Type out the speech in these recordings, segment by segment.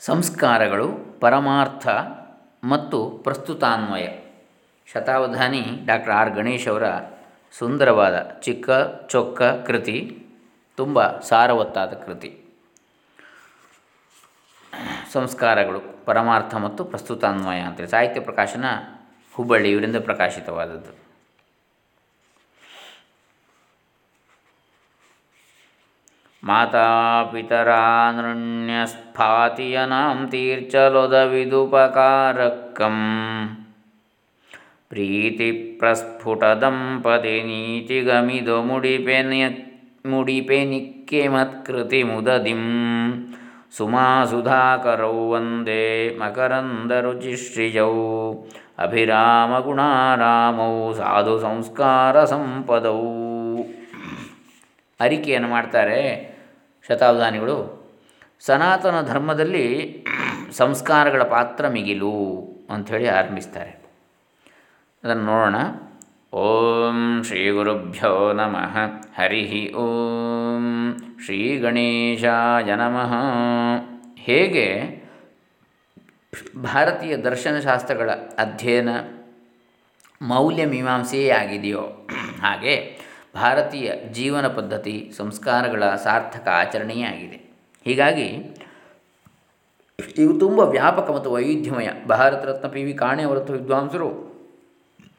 ಸಂಸ್ಕಾರಗಳು ಪರಮಾರ್ಥ ಮತ್ತು ಪ್ರಸ್ತುತಾನ್ವಯ. ಶತಾವಧಾನಿ ಡಾಕ್ಟರ್ ಆರ್. ಗಣೇಶ್ ಅವರ ಸುಂದರವಾದ ಚಿಕ್ಕ ಚೊಕ್ಕ ಕೃತಿ ತುಂಬ ಸಾರವತ್ತಾದ ಕೃತಿ. ಸಂಸ್ಕಾರಗಳು ಪರಮಾರ್ಥ ಮತ್ತು ಪ್ರಸ್ತುತಾನ್ವಯ ಅಂತೇಳಿ ಸಾಹಿತ್ಯ ಪ್ರಕಾಶನ ಹುಬ್ಬಳ್ಳಿ ಇವರಿಂದ ಪ್ರಕಾಶಿತವಾದದ್ದು. ಮಾತಾಪಿತರಾನೃಣ್ಯಸ್ಫಾತಿಯನಾಂ ತೀರ್ಚಲೊದವಿದುಪಕಾರಕ್ಕಂ ಪ್ರೀತಿ ಪ್ರಸ್ಫುಟದಂಪತಿ ನೀತಿಗಮಿದು ಮುಡಿಪೆನ್ಯ ಮುಡಿಪೆನಿಕ್ಕೆ ಮತ್ಕೃತಿ ಮುದದಿಂ ಸುಮಾಸುಧಾಕರೌ ವಂದೇ ಮಕರಂದರುಚಿಶ್ರಿಯೌ ಅಭಿರಾಮಗುಣಾರಾಮೌ ಸಾಧು ಸಂಸ್ಕಾರ ಸಂಪದೌ ಅರಿಕೆಯನ್ನು ಮಾಡ್ತಾರೆ ಶತಾವಧಾನಿಗಳು ಸನಾತನ ಧರ್ಮದಲ್ಲಿ ಸಂಸ್ಕಾರಗಳ ಪಾತ್ರ ಮಿಗಿಲು ಅಂಥೇಳಿ ಆರಂಭಿಸ್ತಾರೆ. ಅದನ್ನು ನೋಡೋಣ. ಓಂ ಶ್ರೀ ಗುರುಭ್ಯೋ ನಮಃ. ಹರಿ ಓಂ ಶ್ರೀ ಗಣೇಶಾಯ ನಮಃ. ಹೇಗೆ ಭಾರತೀಯ ದರ್ಶನಶಾಸ್ತ್ರಗಳ ಅಧ್ಯಯನ ಮೌಲ್ಯ ಮೀಮಾಂಸೆಯೇ ಆಗಿದೆಯೋ ಹಾಗೆ ಭಾರತೀಯ ಜೀವನ ಪದ್ಧತಿ ಸಂಸ್ಕಾರಗಳ ಸಾರ್ಥಕ ಆಚರಣೆಯೇ ಆಗಿದೆ ಹೀಗಾಗಿ, ಇವು ತುಂಬ ವ್ಯಾಪಕ ಮತ್ತು ವೈವಿಧ್ಯಮಯ. ಭಾರತ ರತ್ನ ಪಿ. ವಿ. ಕಾಣೆ ಹೊರತು ವಿದ್ವಾಂಸರು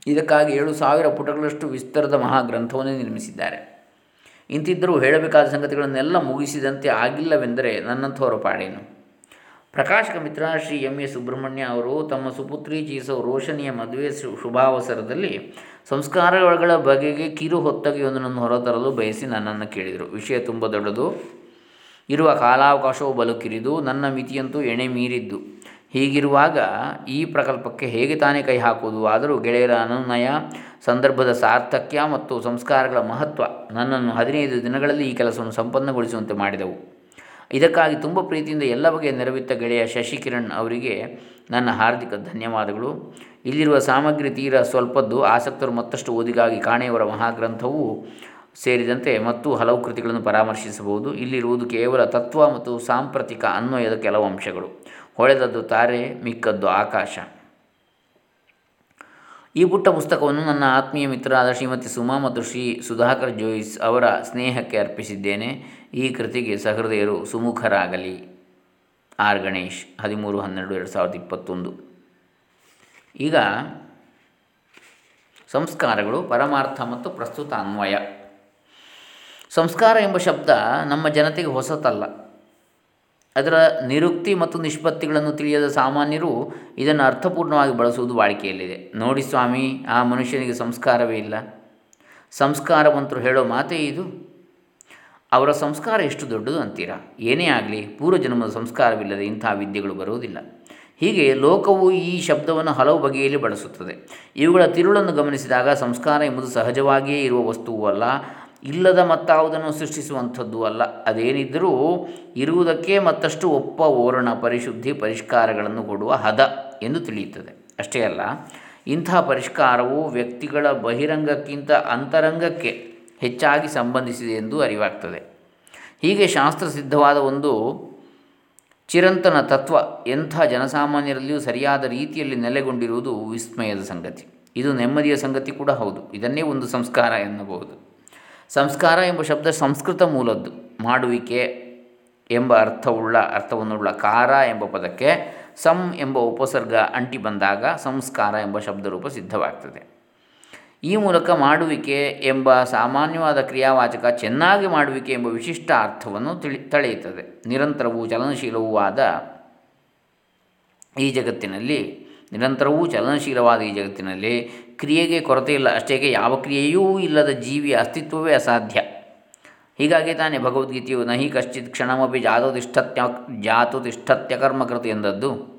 ಇದಕ್ಕಾಗಿ ಏಳು ಸಾವಿರ ಪುಟಗಳಷ್ಟು ವಿಸ್ತರದ ಮಹಾಗ್ರಂಥವನ್ನೇ ನಿರ್ಮಿಸಿದ್ದಾರೆ. ಇಂತಿದ್ದರೂ ಹೇಳಬೇಕಾದ ಸಂಗತಿಗಳನ್ನೆಲ್ಲ ಮುಗಿಸಿದಂತೆ ಆಗಿಲ್ಲವೆಂದರೆ ನನ್ನಂಥವರ ಪಾಡೇನು? ಪ್ರಕಾಶಕ ಮಿತ್ರ ಶ್ರೀ ಎಂ ಎ ಸುಬ್ರಹ್ಮಣ್ಯ ಅವರು ತಮ್ಮ ಸುಪುತ್ರಿ ಜೀಸೋ ರೋಷನಿಯ ಮದುವೆ ಶುಭಾವಸರದಲ್ಲಿ ಸಂಸ್ಕಾರಗಳ ಬಗೆಗೆ ಕಿರು ಹೊತ್ತಗೆಯೊಂದನ್ನು ಹೊರತರಲು ಬಯಸಿ ನನ್ನನ್ನು ಕೇಳಿದರು. ವಿಷಯ ತುಂಬ ದೊಡ್ಡದು. ಇರುವ ಕಾಲಾವಕಾಶವು ಬಲು ಕಿರಿದು ನನ್ನ ಮಿತಿಯಂತೂ ಎಣೆ ಮೀರಿದ್ದು. ಹೀಗಿರುವಾಗ ಈ ಪ್ರಕಲ್ಪಕ್ಕೆ ಹೇಗೆ ತಾನೇ ಕೈ ಹಾಕುವುದು? ಆದರೂ ಗೆಳೆಯರ ಅನುನಯ, ಸಂದರ್ಭದ ಸಾರ್ಥಕ್ಯ ಮತ್ತು ಸಂಸ್ಕಾರಗಳ ಮಹತ್ವ ನನ್ನನ್ನು ಹದಿನೈದು ದಿನಗಳಲ್ಲಿ ಈ ಕೆಲಸವನ್ನು ಸಂಪನ್ನಗೊಳಿಸುವಂತೆ ಮಾಡಿದವು. ಇದಕ್ಕಾಗಿ ತುಂಬ ಪ್ರೀತಿಯಿಂದ ಎಲ್ಲ ಬಗೆಯ ನೆರವಿತ್ತ ಗೆಳೆಯ ಶಶಿಕಿರಣ್ ಅವರಿಗೆ ನನ್ನ ಹಾರ್ದಿಕ ಧನ್ಯವಾದಗಳು. ಇಲ್ಲಿರುವ ಸಾಮಗ್ರಿ ತೀರ ಸ್ವಲ್ಪದ್ದು, ಆಸಕ್ತರು ಮತ್ತಷ್ಟು ಓದಿಗಾಗಿ ಕಾಣೆಯವರ ಮಹಾಗ್ರಂಥವು ಸೇರಿದಂತೆ ಮತ್ತು ಹಲವು ಕೃತಿಗಳನ್ನು ಪರಾಮರ್ಶಿಸಬಹುದು. ಇಲ್ಲಿರುವುದು ಕೇವಲ ತತ್ವ ಮತ್ತು ಸಾಂಪ್ರತಿಕ ಅನ್ವಯದ ಕೆಲವು ಅಂಶಗಳು. ಹೊಳೆದದ್ದು ತಾರೆ, ಮಿಕ್ಕದ್ದು ಆಕಾಶ. ಈ ಪುಟ್ಟ ಪುಸ್ತಕವನ್ನು ನನ್ನ ಆತ್ಮೀಯ ಮಿತ್ರರಾದ ಶ್ರೀಮತಿ ಸುಮಾ ಮತ್ತು ಶ್ರೀ ಸುಧಾಕರ್ ಜೋಯಿಸ್ ಅವರ ಸ್ನೇಹಕ್ಕೆ ಅರ್ಪಿಸಿದ್ದೇನೆ. ಈ ಕೃತಿಗೆ ಸಹೃದಯರು ಸುಮುಖರಾಗಲಿ. ಆರ್ ಗಣೇಶ್, ಹದಿಮೂರು, ಹನ್ನೆರಡು, ಎರಡು ಸಾವಿರದ ಇಪ್ಪತ್ತೊಂದು. ಈಗ ಸಂಸ್ಕಾರಗಳು, ಪರಮಾರ್ಥ ಮತ್ತು ಪ್ರಸ್ತುತ ಅನ್ವಯ. ಸಂಸ್ಕಾರ ಎಂಬ ಶಬ್ದ ನಮ್ಮ ಜನತೆಗೆ ಹೊಸತಲ್ಲ. ಅದರ ನಿರುಕ್ತಿ ಮತ್ತು ನಿಷ್ಪತ್ತಿಗಳನ್ನು ತಿಳಿಯದ ಸಾಮಾನ್ಯರು ಇದನ್ನು ಅರ್ಥಪೂರ್ಣವಾಗಿ ಬಳಸುವುದು ವಾಡಿಕೆಯಲ್ಲಿದೆ. ನೋಡಿ ಸ್ವಾಮಿ, ಆ ಮನುಷ್ಯನಿಗೆ ಸಂಸ್ಕಾರವೇ ಇಲ್ಲ. ಸಂಸ್ಕಾರವಂತರು ಹೇಳೋ ಮಾತೇ ಇದು. ಅವರ ಸಂಸ್ಕಾರ ಎಷ್ಟು ದೊಡ್ಡದು ಅಂತೀರಾ? ಏನೇ ಆಗಲಿ ಪೂರ್ವಜನ್ಮದ ಸಂಸ್ಕಾರವಿಲ್ಲದೆ ಇಂಥ ವಿದ್ಯೆಗಳು ಬರುವುದಿಲ್ಲ. ಹೀಗೆ ಲೋಕವು ಈ ಶಬ್ದವನ್ನು ಹಲವು ಬಗೆಯಲ್ಲಿ ಬಳಸುತ್ತದೆ. ಇವುಗಳ ತಿರುಳನ್ನು ಗಮನಿಸಿದಾಗ ಸಂಸ್ಕಾರ ಎಂಬುದು ಸಹಜವಾಗಿಯೇ ಇರುವ ವಸ್ತುವೂ ಅಲ್ಲ ಇಲ್ಲದ ಮತ್ತಾವುದನ್ನು ಸೃಷ್ಟಿಸುವಂಥದ್ದು ಅಲ್ಲ. ಅದೇನಿದ್ದರೂ ಇರುವುದಕ್ಕೆ ಮತ್ತಷ್ಟು ಒಪ್ಪ, ಓರಣ, ಪರಿಶುದ್ಧಿ, ಪರಿಷ್ಕಾರಗಳನ್ನು ಕೊಡುವ ಹದ ಎಂದು ತಿಳಿಯುತ್ತದೆ. ಅಷ್ಟೇ ಅಲ್ಲ, ಇಂಥ ಪರಿಷ್ಕಾರವು ವ್ಯಕ್ತಿಗಳ ಬಹಿರಂಗಕ್ಕಿಂತ ಅಂತರಂಗಕ್ಕೆ ಹೆಚ್ಚಾಗಿ ಸಂಬಂಧಿಸಿದೆ ಎಂದು ಅರಿವಾಗ್ತದೆ. ಹೀಗೆ ಶಾಸ್ತ್ರಸಿದ್ಧವಾದ ಒಂದು ಚಿರಂತನ ತತ್ವ ಎಂಥ ಜನಸಾಮಾನ್ಯರಲ್ಲಿಯೂ ಸರಿಯಾದ ರೀತಿಯಲ್ಲಿ ನೆಲೆಗೊಂಡಿರುವುದು ವಿಸ್ಮಯದ ಸಂಗತಿ. ಇದು ನೆಮ್ಮದಿಯ ಸಂಗತಿ ಕೂಡ ಹೌದು. ಇದನ್ನೇ ಒಂದು ಸಂಸ್ಕಾರ ಎನ್ನಬಹುದು. ಸಂಸ್ಕಾರ ಎಂಬ ಶಬ್ದ ಸಂಸ್ಕೃತ ಮೂಲದ್ದು. ಮಾಡುವಿಕೆ ಎಂಬ ಅರ್ಥವುಳ್ಳ, ಅರ್ಥವನ್ನುಳ್ಳ ಕಾರ ಎಂಬ ಪದಕ್ಕೆ ಸಂ ಎಂಬ ಉಪಸರ್ಗ ಅಂಟಿ ಬಂದಾಗ ಸಂಸ್ಕಾರ ಎಂಬ ಶಬ್ದರೂಪ ಸಿದ್ಧವಾಗ್ತದೆ. ಈ ಮೂಲಕ ಮಾಡುವಿಕೆ ಎಂಬ ಸಾಮಾನ್ಯವಾದ ಕ್ರಿಯಾವಾಚಕ ಚೆನ್ನಾಗಿ ಮಾಡುವಿಕೆ ಎಂಬ ವಿಶಿಷ್ಟ ಅರ್ಥವನ್ನು ತಿಳಿ, ತಳೆಯುತ್ತದೆ. ನಿರಂತರವೂ ಚಲನಶೀಲವೂ ಆದ ಈ ಜಗತ್ತಿನಲ್ಲಿ, ನಿರಂತರವೂ ಚಲನಶೀಲವಾದ ಈ ಜಗತ್ತಿನಲ್ಲಿ ಕ್ರಿಯೆಗೆ ಕೊರತೆ ಇಲ್ಲ. ಅಷ್ಟೇಕೆ ಯಾವ ಕ್ರಿಯೆಯೂ ಇಲ್ಲದ ಜೀವಿಯ ಅಸ್ತಿತ್ವವೇ ಅಸಾಧ್ಯ. ಹೀಗಾಗಿ ತಾನೇ ಭಗವದ್ಗೀತೆಯು ನಹಿ ಕಶ್ಚಿತ್ ಕ್ಷಣಮಪಿ ಜಾತುತಿಷ್ಠತ್ಯ ಜಾತುತಿಷ್ಠತ್ಯಕರ್ಮಕೃತಿ ಜಾತು ತಿಷ್ಠತ್ಯ ಕರ್ಮಕೃತಿ ಎಂದದ್ದು.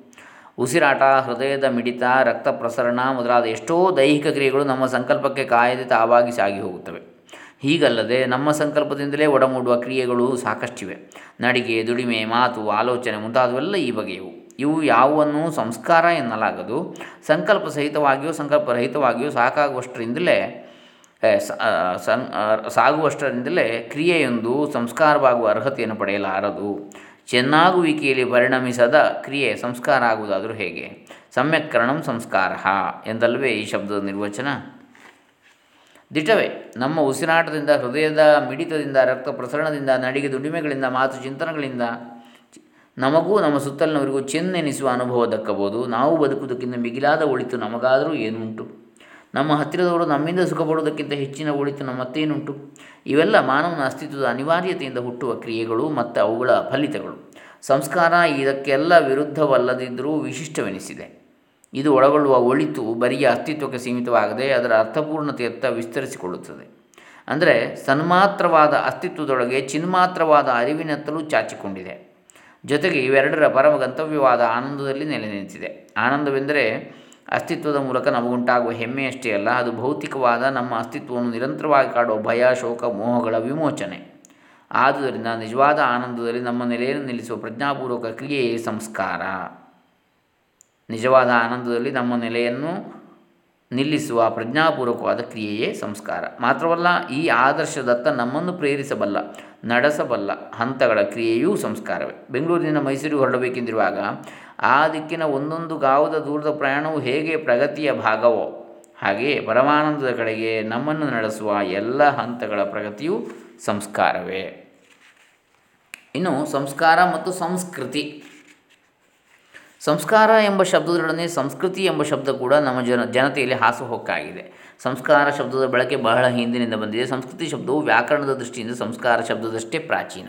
ಉಸಿರಾಟ, ಹೃದಯದ ಮಿಡಿತ ರಕ್ತ ಪ್ರಸರಣ ಮೊದಲಾದ ಎಷ್ಟೋ ದೈಹಿಕ ಕ್ರಿಯೆಗಳು ನಮ್ಮ ಸಂಕಲ್ಪಕ್ಕೆ ಕಾಯದೆ ತಾವಾಗಿ ಸಾಗಿ ಹೋಗುತ್ತವೆ. ಹೀಗಲ್ಲದೆ ನಮ್ಮ ಸಂಕಲ್ಪದಿಂದಲೇ ಒಡಮೂಡುವ ಕ್ರಿಯೆಗಳು ಸಾಕಷ್ಟಿವೆ. ನಡಿಗೆ, ದುಡಿಮೆ, ಮಾತು, ಆಲೋಚನೆ ಮುಂತಾದವೆಲ್ಲ ಈ ಬಗೆಯವು. ಇವು ಯಾವನ್ನು ಸಂಸ್ಕಾರ ಎನ್ನಲಾಗದು. ಸಂಕಲ್ಪ ಸಹಿತವಾಗಿಯೋ ಸಂಕಲ್ಪರಹಿತವಾಗಿಯೋ ಸಾಕಾಗುವಷ್ಟರಿಂದಲೇ ಸಂ ಸಾಗುವಷ್ಟರಿಂದಲೇ ಕ್ರಿಯೆಯೊಂದು ಸಂಸ್ಕಾರವಾಗುವ ಅರ್ಹತೆಯನ್ನು ಪಡೆಯಲಾರದು. ಚೆನ್ನಾಗುವಿಕೆಯಲ್ಲಿ ಪರಿಣಮಿಸದ ಕ್ರಿಯೆ ಸಂಸ್ಕಾರ ಆಗುವುದಾದರೂ ಹೇಗೆ? ಸಮ್ಯಕ್ಕರಣಂ ಸಂಸ್ಕಾರ ಎಂದಲ್ವೇ ಈ ಶಬ್ದದ ನಿರ್ವಚನ? ದಿಟವೇ, ನಮ್ಮ ಉಸಿರಾಟದಿಂದ, ಹೃದಯದ ಮಿಡಿತದಿಂದ, ರಕ್ತ ಪ್ರಸರಣದಿಂದ, ನಡಿಗೆ ದುಡಿಮೆಗಳಿಂದ, ಮಾತು ಚಿಂತನೆಗಳಿಂದ ನಮಗೂ ನಮ್ಮ ಸುತ್ತಲಿನವರಿಗೂ ಚೆನ್ನೆನಿಸುವ ಅನುಭವ ದಕ್ಕಬಹುದು ನಾವು ಬದುಕುವುದಕ್ಕಿಂತ ಮಿಗಿಲಾದ ಒಳಿತು ನಮಗಾದರೂ ಏನುಂಟು? ನಮ್ಮ ಹತ್ತಿರದವರು ನಮ್ಮಿಂದ ಸುಖ ಪಡುವುದಕ್ಕಿಂತ ಹೆಚ್ಚಿನ ಒಳಿತು ನಮ್ಮತ್ತೇನುಂಟು? ಇವೆಲ್ಲ ಮಾನವನ ಅಸ್ತಿತ್ವದ ಅನಿವಾರ್ಯತೆಯಿಂದ ಹುಟ್ಟುವ ಕ್ರಿಯೆಗಳು ಮತ್ತು ಅವುಗಳ ಫಲಿತಗಳು. ಸಂಸ್ಕಾರ ಇದಕ್ಕೆಲ್ಲ ವಿರುದ್ಧವಲ್ಲದಿದ್ದರೂ ವಿಶಿಷ್ಟವೆನಿಸಿದೆ. ಇದು ಒಳಗೊಳ್ಳುವ ಒಳಿತು ಬರಿಯ ಅಸ್ತಿತ್ವಕ್ಕೆ ಸೀಮಿತವಾಗದೆ ಅದರ ಅರ್ಥಪೂರ್ಣತೆಯತ್ತ ವಿಸ್ತರಿಸಿಕೊಳ್ಳುತ್ತದೆ. ಅಂದರೆ ಸನ್ಮಾತ್ರವಾದ ಅಸ್ತಿತ್ವದೊಳಗೆ ಚಿನ್ಮಾತ್ರವಾದ ಅರಿವಿನತ್ತಲೂ ಚಾಚಿಕೊಂಡಿದೆ. ಜೊತೆಗೆ ಇವೆರಡರ ಪರಮ ಗಂತವ್ಯವಾದ ಆನಂದದಲ್ಲಿ ನೆಲೆ ನಿಂತಿದೆ. ಆನಂದವೆಂದರೆ ಅಸ್ತಿತ್ವದ ಮೂಲಕ ನಮಗುಂಟಾಗುವ ಹೆಮ್ಮೆಯಷ್ಟೇ ಅಲ್ಲ, ಅದು ಭೌತಿಕವಾದ ನಮ್ಮ ಅಸ್ತಿತ್ವವನ್ನು ನಿರಂತರವಾಗಿ ಕಾಡುವ ಭಯ, ಶೋಕ, ಮೋಹಗಳ ವಿಮೋಚನೆ. ಆದುದರಿಂದ ನಿಜವಾದ ಆನಂದದಲ್ಲಿ ನಮ್ಮ ನೆಲೆಯನ್ನು ನಿಲ್ಲಿಸುವ ಪ್ರಜ್ಞಾಪೂರ್ವಕ ಕ್ರಿಯೆಯೇ ಸಂಸ್ಕಾರ. ನಿಜವಾದ ಆನಂದದಲ್ಲಿ ನಮ್ಮ ನೆಲೆಯನ್ನು ನಿಲ್ಲಿಸುವ ಪ್ರಜ್ಞಾಪೂರ್ವಕವಾದ ಕ್ರಿಯೆಯೇ ಸಂಸ್ಕಾರ. ಮಾತ್ರವಲ್ಲ, ಈ ಆದರ್ಶದತ್ತ ನಮ್ಮನ್ನು ಪ್ರೇರಿಸಬಲ್ಲ, ನಡೆಸಬಲ್ಲ ಹಂತಗಳ ಕ್ರಿಯೆಯೂ ಸಂಸ್ಕಾರವೇ. ಬೆಂಗಳೂರಿನಿಂದ ಮೈಸೂರಿಗೆ ಹೊರಡಬೇಕೆಂದಿರುವಾಗ, ಆ ದಿಕ್ಕಿನ ಒಂದೊಂದು ಗಾವದ ದೂರದ ಪ್ರಯಾಣವು ಹೇಗೆ ಪ್ರಗತಿಯ ಭಾಗವೋ, ಹಾಗೆಯೇ ಪರಮಾನಂದದ ಕಡೆಗೆ ನಮ್ಮನ್ನು ನಡೆಸುವ ಎಲ್ಲ ಹಂತಗಳ ಪ್ರಗತಿಯು ಸಂಸ್ಕಾರವೇ. ಇನ್ನು ಸಂಸ್ಕಾರ ಮತ್ತು ಸಂಸ್ಕೃತಿ. ಸಂಸ್ಕಾರ ಎಂಬ ಶಬ್ದದೊಡನೆ ಸಂಸ್ಕೃತಿ ಎಂಬ ಶಬ್ದ ಕೂಡ ನಮ್ಮ ಜನ, ಜನತೆಯಲ್ಲಿ ಹಾಸುಹೊಕ್ಕಾಗಿದೆ ಸಂಸ್ಕಾರ ಶಬ್ದದ ಬಳಕೆ ಬಹಳ ಹಿಂದಿನಿಂದ ಬಂದಿದೆ. ಸಂಸ್ಕೃತಿ ಶಬ್ದವು ವ್ಯಾಕರಣದ ದೃಷ್ಟಿಯಿಂದ ಸಂಸ್ಕಾರ ಶಬ್ದದಷ್ಟೇ ಪ್ರಾಚೀನ.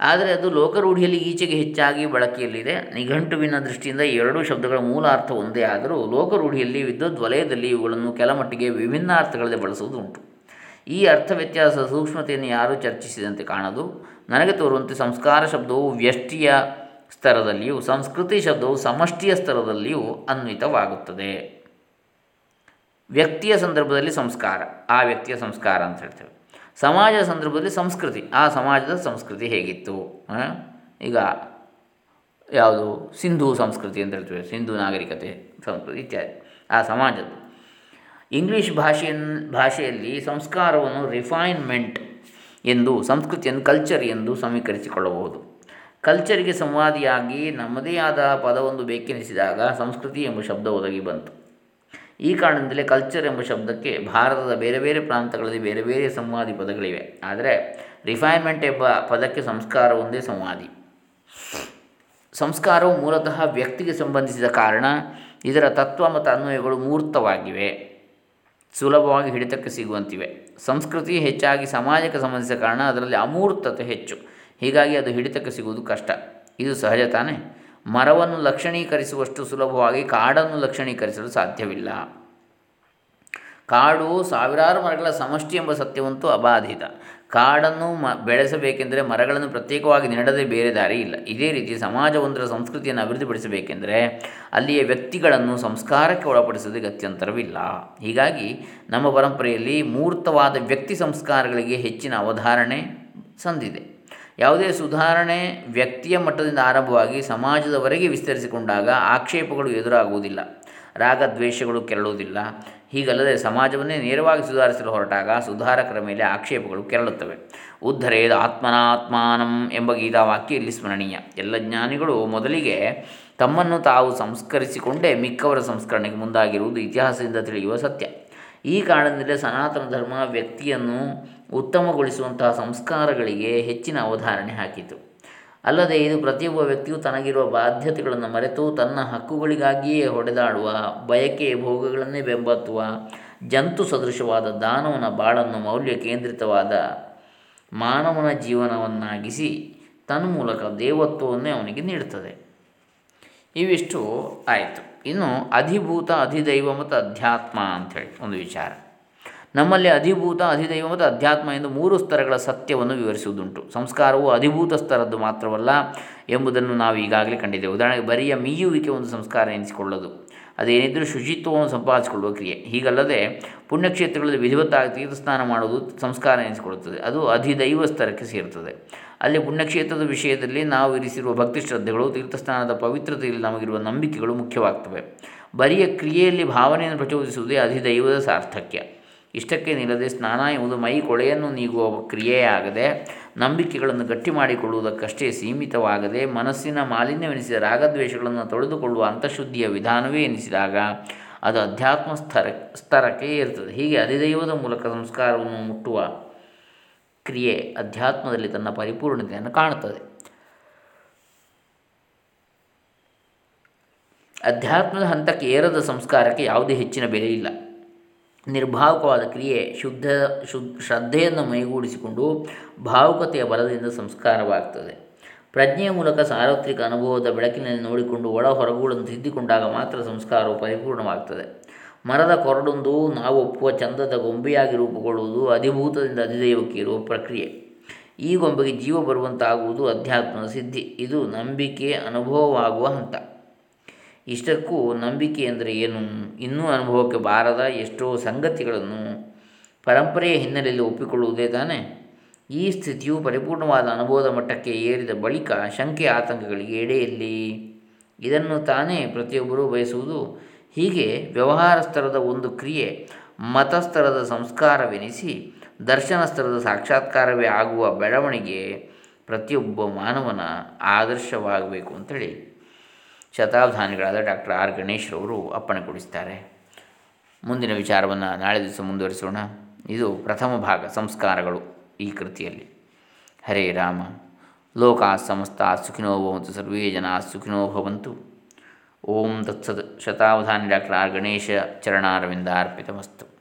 ಆದರೆ ಅದು ಲೋಕರೂಢಿಯಲ್ಲಿ ಈಚೆಗೆ ಹೆಚ್ಚಾಗಿ ಬಳಕೆಯಲ್ಲಿದೆ. ನಿಘಂಟುವಿನ ದೃಷ್ಟಿಯಿಂದ ಎರಡೂ ಶಬ್ದಗಳ ಮೂಲ ಅರ್ಥ ಒಂದೇ ಆದರೂ ಲೋಕರೂಢಿಯಲ್ಲಿ, ವಿದ್ಯುತ್ ವಲಯದಲ್ಲಿ ಇವುಗಳನ್ನು ಕೆಲಮಟ್ಟಿಗೆ ವಿಭಿನ್ನ ಅರ್ಥಗಳಲ್ಲಿ ಬಳಸುವುದು ಉಂಟು ಈ ಅರ್ಥ ವ್ಯತ್ಯಾಸ ಸೂಕ್ಷ್ಮತೆಯನ್ನು ಯಾರೂ ಚರ್ಚಿಸಿದಂತೆ ಕಾಣದು. ನನಗೆ ತೋರುವಂತೆ ಸಂಸ್ಕಾರ ಶಬ್ದವು ವ್ಯಷ್ಟಿಯ ಸ್ತರದಲ್ಲಿಯೂ ಸಂಸ್ಕೃತಿ ಶಬ್ದವು ಸಮಷ್ಟಿಯ ಸ್ತರದಲ್ಲಿಯೂ ಅನ್ವಿತವಾಗುತ್ತದೆ. ವ್ಯಕ್ತಿಯ ಸಂದರ್ಭದಲ್ಲಿ ಸಂಸ್ಕಾರ, ಆ ವ್ಯಕ್ತಿಯ ಸಂಸ್ಕಾರ ಅಂತ ಹೇಳ್ತೇವೆ. ಸಮಾಜ ಸಂದರ್ಭದಲ್ಲಿ ಸಂಸ್ಕೃತಿ, ಆ ಸಮಾಜದ ಸಂಸ್ಕೃತಿ ಹೇಗಿತ್ತು? ಈಗ ಯಾವುದು? ಸಿಂಧೂ ಸಂಸ್ಕೃತಿ ಅಂತ ಹೇಳ್ತೇವೆ, ಸಿಂಧೂ ನಾಗರಿಕತೆ ಸಂಸ್ಕೃತಿ ಇತ್ಯಾದಿ, ಆ ಸಮಾಜದ್ದು. ಇಂಗ್ಲೀಷ್ ಭಾಷೆಯನ್ನು ಭಾಷೆಯಲ್ಲಿ ಸಂಸ್ಕಾರವನ್ನು ರಿಫೈನ್ಮೆಂಟ್ ಎಂದು, ಸಂಸ್ಕೃತಿಯನ್ನು ಕಲ್ಚರ್ ಎಂದು ಸಮೀಕರಿಸಿಕೊಳ್ಳಬಹುದು. ಕಲ್ಚರಿಗೆ ಸಂವಾದಿಯಾಗಿ ನಮ್ಮದೇ ಆದ ಪದವೊಂದು ಬೇಕೆನಿಸಿದಾಗ ಸಂಸ್ಕೃತಿ ಎಂಬ ಶಬ್ದ ಒದಗಿ ಬಂತು. ಈ ಕಾರಣದಿಂದಲೇ ಕಲ್ಚರ್ ಎಂಬ ಶಬ್ದಕ್ಕೆ ಭಾರತದ ಬೇರೆ ಬೇರೆ ಪ್ರಾಂತಗಳಲ್ಲಿ ಬೇರೆ ಬೇರೆ ಸಂವಾದಿ ಪದಗಳಿವೆ. ಆದರೆ ರಿಫೈನ್ಮೆಂಟ್ ಎಂಬ ಪದಕ್ಕೆ ಸಂಸ್ಕಾರ ಒಂದೇ ಸಂವಾದಿ. ಸಂಸ್ಕಾರವು ಮೂಲತಃ ವ್ಯಕ್ತಿಗೆ ಸಂಬಂಧಿಸಿದ ಕಾರಣ ಇದರ ತತ್ವ ಮತ್ತು ಅನ್ವಯಗಳು ಮೂರ್ತವಾಗಿವೆ. ಸುಲಭವಾಗಿ ಹಿಡಿತಕ್ಕೆ ಸಿಗುವಂತಿವೆ. ಸಂಸ್ಕೃತಿ ಹೆಚ್ಚಾಗಿ ಸಮಾಜಕ್ಕೆ ಸಂಬಂಧಿಸಿದ ಕಾರಣ ಅದರಲ್ಲಿ ಅಮೂರ್ತತೆ ಹೆಚ್ಚು. ಹೀಗಾಗಿ ಅದು ಹಿಡಿತಕ್ಕೆ ಸಿಗುವುದು ಕಷ್ಟ. ಇದು ಸಹಜ ತಾನೇ? ಮರವನ್ನು ಲಕ್ಷಣೀಕರಿಸುವಷ್ಟು ಸುಲಭವಾಗಿ ಕಾಡನ್ನು ಲಕ್ಷಣೀಕರಿಸಲು ಸಾಧ್ಯವಿಲ್ಲ. ಕಾಡು ಸಾವಿರಾರು ಮರಗಳ ಸಮಷ್ಟಿ ಎಂಬ ಸತ್ಯವಂತೂ ಅಬಾಧಿತ. ಕಾಡನ್ನು ಮ, ಬೆಳೆಸಬೇಕೆಂದರೆ ಮರಗಳನ್ನು ಪ್ರತ್ಯೇಕವಾಗಿ ನೆಡದೆ ಬೇರೆ ದಾರಿ ಇಲ್ಲ. ಇದೇ ರೀತಿ ಸಮಾಜವೊಂದರ ಸಂಸ್ಕೃತಿಯನ್ನು ಅಭಿವೃದ್ಧಿಪಡಿಸಬೇಕೆಂದರೆ ಅಲ್ಲಿಯ ವ್ಯಕ್ತಿಗಳನ್ನು ಸಂಸ್ಕಾರಕ್ಕೆ ಒಳಪಡಿಸೋದಕ್ಕೆ ಅತ್ಯಂತರವಿಲ್ಲ ಹೀಗಾಗಿ ನಮ್ಮ ಪರಂಪರೆಯಲ್ಲಿ ಮೂರ್ತವಾದ ವ್ಯಕ್ತಿ ಸಂಸ್ಕಾರಗಳಿಗೆ ಹೆಚ್ಚಿನ ಅವಧಾರಣೆ ಸಂದಿದೆ. ಯಾವುದೇ ಸುಧಾರಣೆ ವ್ಯಕ್ತಿಯ ಮಟ್ಟದಿಂದ ಆರಂಭವಾಗಿ ಸಮಾಜದವರೆಗೆ ವಿಸ್ತರಿಸಿಕೊಂಡಾಗ ಆಕ್ಷೇಪಗಳು ಎದುರಾಗುವುದಿಲ್ಲ. ರಾಗದ್ವೇಷಗಳು ಕೆರಳುವುದಿಲ್ಲ. ಹೀಗಲ್ಲದೆ ಸಮಾಜವನ್ನೇ ನೇರವಾಗಿ ಸುಧಾರಿಸಲು ಹೊರಟಾಗ ಸುಧಾರಕರ ಮೇಲೆ ಆಕ್ಷೇಪಗಳು ಕೆರಳುತ್ತವೆ. ಉದ್ಧರೇದ ಆತ್ಮನಾತ್ಮಾನಂ ಎಂಬ ಗೀತಾವಾಕ್ಯ ಇಲ್ಲಿ ಸ್ಮರಣೀಯ. ಎಲ್ಲ ಜ್ಞಾನಿಗಳು ಮೊದಲಿಗೆ ತಮ್ಮನ್ನು ತಾವು ಸಂಸ್ಕರಿಸಿಕೊಂಡೇ ಮಿಕ್ಕವರ ಸಂಸ್ಕರಣೆಗೆ ಮುಂದಾಗಿರುವುದು ಇತಿಹಾಸದಿಂದ ತಿಳಿಯುವ ಸತ್ಯ. ಈ ಕಾರಣದಿಂದಲೇ ಸನಾತನ ಧರ್ಮ ವ್ಯಕ್ತಿಯನ್ನು ಉತ್ತಮಗೊಳಿಸುವಂತಹ ಸಂಸ್ಕಾರಗಳಿಗೆ ಹೆಚ್ಚಿನ ಅವಧಾರಣೆ ಹಾಕಿತು. ಅಲ್ಲದೆ ಇದು ಪ್ರತಿಯೊಬ್ಬ ವ್ಯಕ್ತಿಯು ತನಗಿರುವ ಬಾಧ್ಯತೆಗಳನ್ನು ಮರೆತು ತನ್ನ ಹಕ್ಕುಗಳಿಗಾಗಿಯೇ ಹೊಡೆದಾಡುವ, ಬಯಕೆ ಭೋಗಗಳನ್ನೇ ಬೆಂಬತ್ತುವ, ಜಂತು ಸದೃಶವಾದ ದಾನವನ ಬಾಳನ್ನು ಮೌಲ್ಯ ಕೇಂದ್ರಿತವಾದ ಮಾನವನ ಜೀವನವನ್ನಾಗಿಸಿ ತನ್ಮೂಲಕ ದೇವತ್ವವನ್ನೇ ಅವನಿಗೆ ನೀಡುತ್ತದೆ. ಇವಿಷ್ಟು ಆಯಿತು. ಇನ್ನು ಅಧಿಭೂತ, ಅಧಿದೈವ ಮತ್ತು ಅಧ್ಯಾತ್ಮ ಅಂಥೇಳಿ ಒಂದು ವಿಚಾರ. ನಮ್ಮಲ್ಲಿ ಅಧಿಭೂತ ಅಧಿದೈವ ಮತ್ತು ಅಧ್ಯಾತ್ಮ ಎಂದು ಮೂರು ಸ್ತರಗಳ ಸತ್ಯವನ್ನು ವಿವರಿಸುವುದುಂಟು. ಸಂಸ್ಕಾರವು ಅಧಿಭೂತ ಸ್ತರದ್ದು ಮಾತ್ರವಲ್ಲ ಎಂಬುದನ್ನು ನಾವು ಈಗಾಗಲೇ ಕಂಡಿದ್ದೇವೆ. ಉದಾಹರಣೆಗೆ ಬರಿಯ ಮೀಯುವಿಕೆ ಒಂದು ಸಂಸ್ಕಾರ ಎನಿಸಿಕೊಳ್ಳೋದು. ಅದೇನಿದ್ದರೂ ಶುಚಿತ್ವವನ್ನು ಸಂಪಾದಿಸಿಕೊಳ್ಳುವ ಕ್ರಿಯೆ. ಹೀಗಲ್ಲದೆ ಪುಣ್ಯಕ್ಷೇತ್ರಗಳಲ್ಲಿ ವಿಧಿವತ್ತಾಗಿ ತೀರ್ಥಸ್ನಾನ ಮಾಡುವುದು ಸಂಸ್ಕಾರ ಎನಿಸಿಕೊಳ್ಳುತ್ತದೆ. ಅದು ಅಧಿದೈವ ಸ್ತರಕ್ಕೆ ಸೇರುತ್ತದೆ. ಅಲ್ಲಿ ಪುಣ್ಯಕ್ಷೇತ್ರದ ವಿಷಯದಲ್ಲಿ ನಾವು ಇರಿಸಿರುವ ಭಕ್ತಿ ಶ್ರದ್ಧೆಗಳು, ತೀರ್ಥಸ್ಥಾನದ ಪವಿತ್ರತೆಯಲ್ಲಿ ನಮಗಿರುವ ನಂಬಿಕೆಗಳು ಮುಖ್ಯವಾಗ್ತವೆ. ಬರಿಯ ಕ್ರಿಯೆಯಲ್ಲಿ ಭಾವನೆಯನ್ನು ಪ್ರಚೋದಿಸುವುದೇ ಅಧಿದೈವದ ಸಾರ್ಥಕ್ಯ. ಇಷ್ಟಕ್ಕೆ ನಿಲ್ಲದೆ ಸ್ನಾನ ಎಂಬುದು ಮೈ ಕೊಳೆಯನ್ನು ನೀಗುವ ಕ್ರಿಯೆಯಾಗದೆ ನಂಬಿಕೆಗಳನ್ನು ಗಟ್ಟಿ ಮಾಡಿಕೊಳ್ಳುವುದಕ್ಕಷ್ಟೇ ಸೀಮಿತವಾಗದೆ ಮನಸ್ಸಿನ ಮಾಲಿನ್ಯವೆನಿಸಿದ ರಾಗದ್ವೇಷಗಳನ್ನು ತೊಳೆದುಕೊಳ್ಳುವ ಅಂತಃಶುದ್ಧಿಯ ವಿಧಾನವೇ ಎನಿಸಿದಾಗ ಅದು ಅಧ್ಯಾತ್ಮ ಸ್ತರ ಸ್ತರಕ್ಕೆ ಇರ್ತದೆ ಹೀಗೆ ಅಧಿದೈವದ ಮೂಲಕ ಸಂಸ್ಕಾರವನ್ನು ಮುಟ್ಟುವ ಕ್ರಿಯೆ ಅಧ್ಯಾತ್ಮದಲ್ಲಿ ತನ್ನ ಪರಿಪೂರ್ಣತೆಯನ್ನು ಕಾಣುತ್ತದೆ. ಅಧ್ಯಾತ್ಮದ ಹಂತಕ್ಕೆ ಏರದ ಸಂಸ್ಕಾರಕ್ಕೆ ಯಾವುದೇ ಹೆಚ್ಚಿನ ಬೆಲೆ ಇಲ್ಲ. ನಿರ್ಭಾವುಕವಾದ ಕ್ರಿಯೆ ಶುದ್ಧ ಶುದ್ಧ ಶ್ರದ್ಧೆಯನ್ನು ಮೈಗೂಡಿಸಿಕೊಂಡು ಭಾವುಕತೆಯ ಬಲದಿಂದ ಸಂಸ್ಕಾರವಾಗ್ತದೆ. ಪ್ರಜ್ಞೆಯ ಮೂಲಕ ಸಾರ್ವತ್ರಿಕ ಅನುಭವದ ಬೆಳಕಿನಲ್ಲಿ ನೋಡಿಕೊಂಡು ಒಳ ಹೊರಗುಗಳನ್ನು ತಿದ್ದಿಕೊಂಡಾಗ ಮಾತ್ರ ಸಂಸ್ಕಾರವು ಪರಿಪೂರ್ಣವಾಗ್ತದೆ. ಮರದ ಕೊರಡೊಂದು ನಾವು ಒಪ್ಪುವ ಚಂದದ ಗೊಂಬೆಯಾಗಿ ರೂಪುಗೊಳ್ಳುವುದು ಅಧಿಭೂತದಿಂದ ಅಧಿದೈವಕ್ಕೆ ಇರುವ ಪ್ರಕ್ರಿಯೆ. ಈ ಗೊಂಬೆಗೆ ಜೀವ ಬರುವಂತಾಗುವುದು ಅಧ್ಯಾತ್ಮದ ಸಿದ್ಧಿ. ಇದು ನಂಬಿಕೆ, ಅನುಭವವಾಗುವ ಹಂತ. ಇಷ್ಟಕ್ಕೂ ನಂಬಿಕೆ ಅಂದರೆ ಏನು? ಇನ್ನೂ ಅನುಭವಕ್ಕೆ ಬಾರದ ಎಷ್ಟೋ ಸಂಗತಿಗಳನ್ನು ಪರಂಪರೆಯ ಹಿನ್ನೆಲೆಯಲ್ಲಿ ಒಪ್ಪಿಕೊಳ್ಳುವುದೇ ತಾನೆ? ಈ ಸ್ಥಿತಿಯು ಪರಿಪೂರ್ಣವಾದ ಅನುಭವದ ಮಟ್ಟಕ್ಕೆ ಏರಿದ ಬಳಿಕ ಶಂಕೆ ಆತಂಕಗಳಿಗೆ ಎಡೆಯಲ್ಲಿ. ಇದನ್ನು ತಾನೇ ಪ್ರತಿಯೊಬ್ಬರೂ ಬಯಸುವುದು. ಹೀಗೆ ವ್ಯವಹಾರ ಸ್ತರದ ಒಂದು ಕ್ರಿಯೆ ಮತಸ್ತರದ ಸಂಸ್ಕಾರವೆನಿಸಿ ದರ್ಶನ ಸ್ತರದ ಸಾಕ್ಷಾತ್ಕಾರವೇ ಆಗುವ ಬೆಳವಣಿಗೆ ಪ್ರತಿಯೊಬ್ಬ ಮಾನವನ ಆದರ್ಶವಾಗಬೇಕು ಅಂತೇಳಿ. ಶತಾವಧಾನಿಗಳಾದ ಡಾಕ್ಟರ್ ಆರ್ ಗಣೇಶ್ರವರು ಅಪ್ಪಣೆ ಕೊಡಿಸ್ತಾರೆ ಮುಂದಿನ ವಿಚಾರವನ್ನು ನಾಳೆ ದಿವಸ ಮುಂದುವರಿಸೋಣ. ಇದು ಪ್ರಥಮ ಭಾಗ, ಸಂಸ್ಕಾರಗಳು ಈ ಕೃತಿಯಲ್ಲಿ. ಹರೇ ರಾಮ. ಲೋಕ ಸಮಸ್ತ ಸುಖಿನೋ ಭವಂತು, ಸರ್ವೇ ಜನ ಸುಖಿನೋ ಭವಂತು. ಓಂ ತತ್ಸತ್ ಶತಾವಧಾನಿ ಡಾಕ್ಟರ್ ಆರ್ ಗಣೇಶ ಚರಣಾರವಿಂದ ಅರ್ಪಿತಮಸ್ತು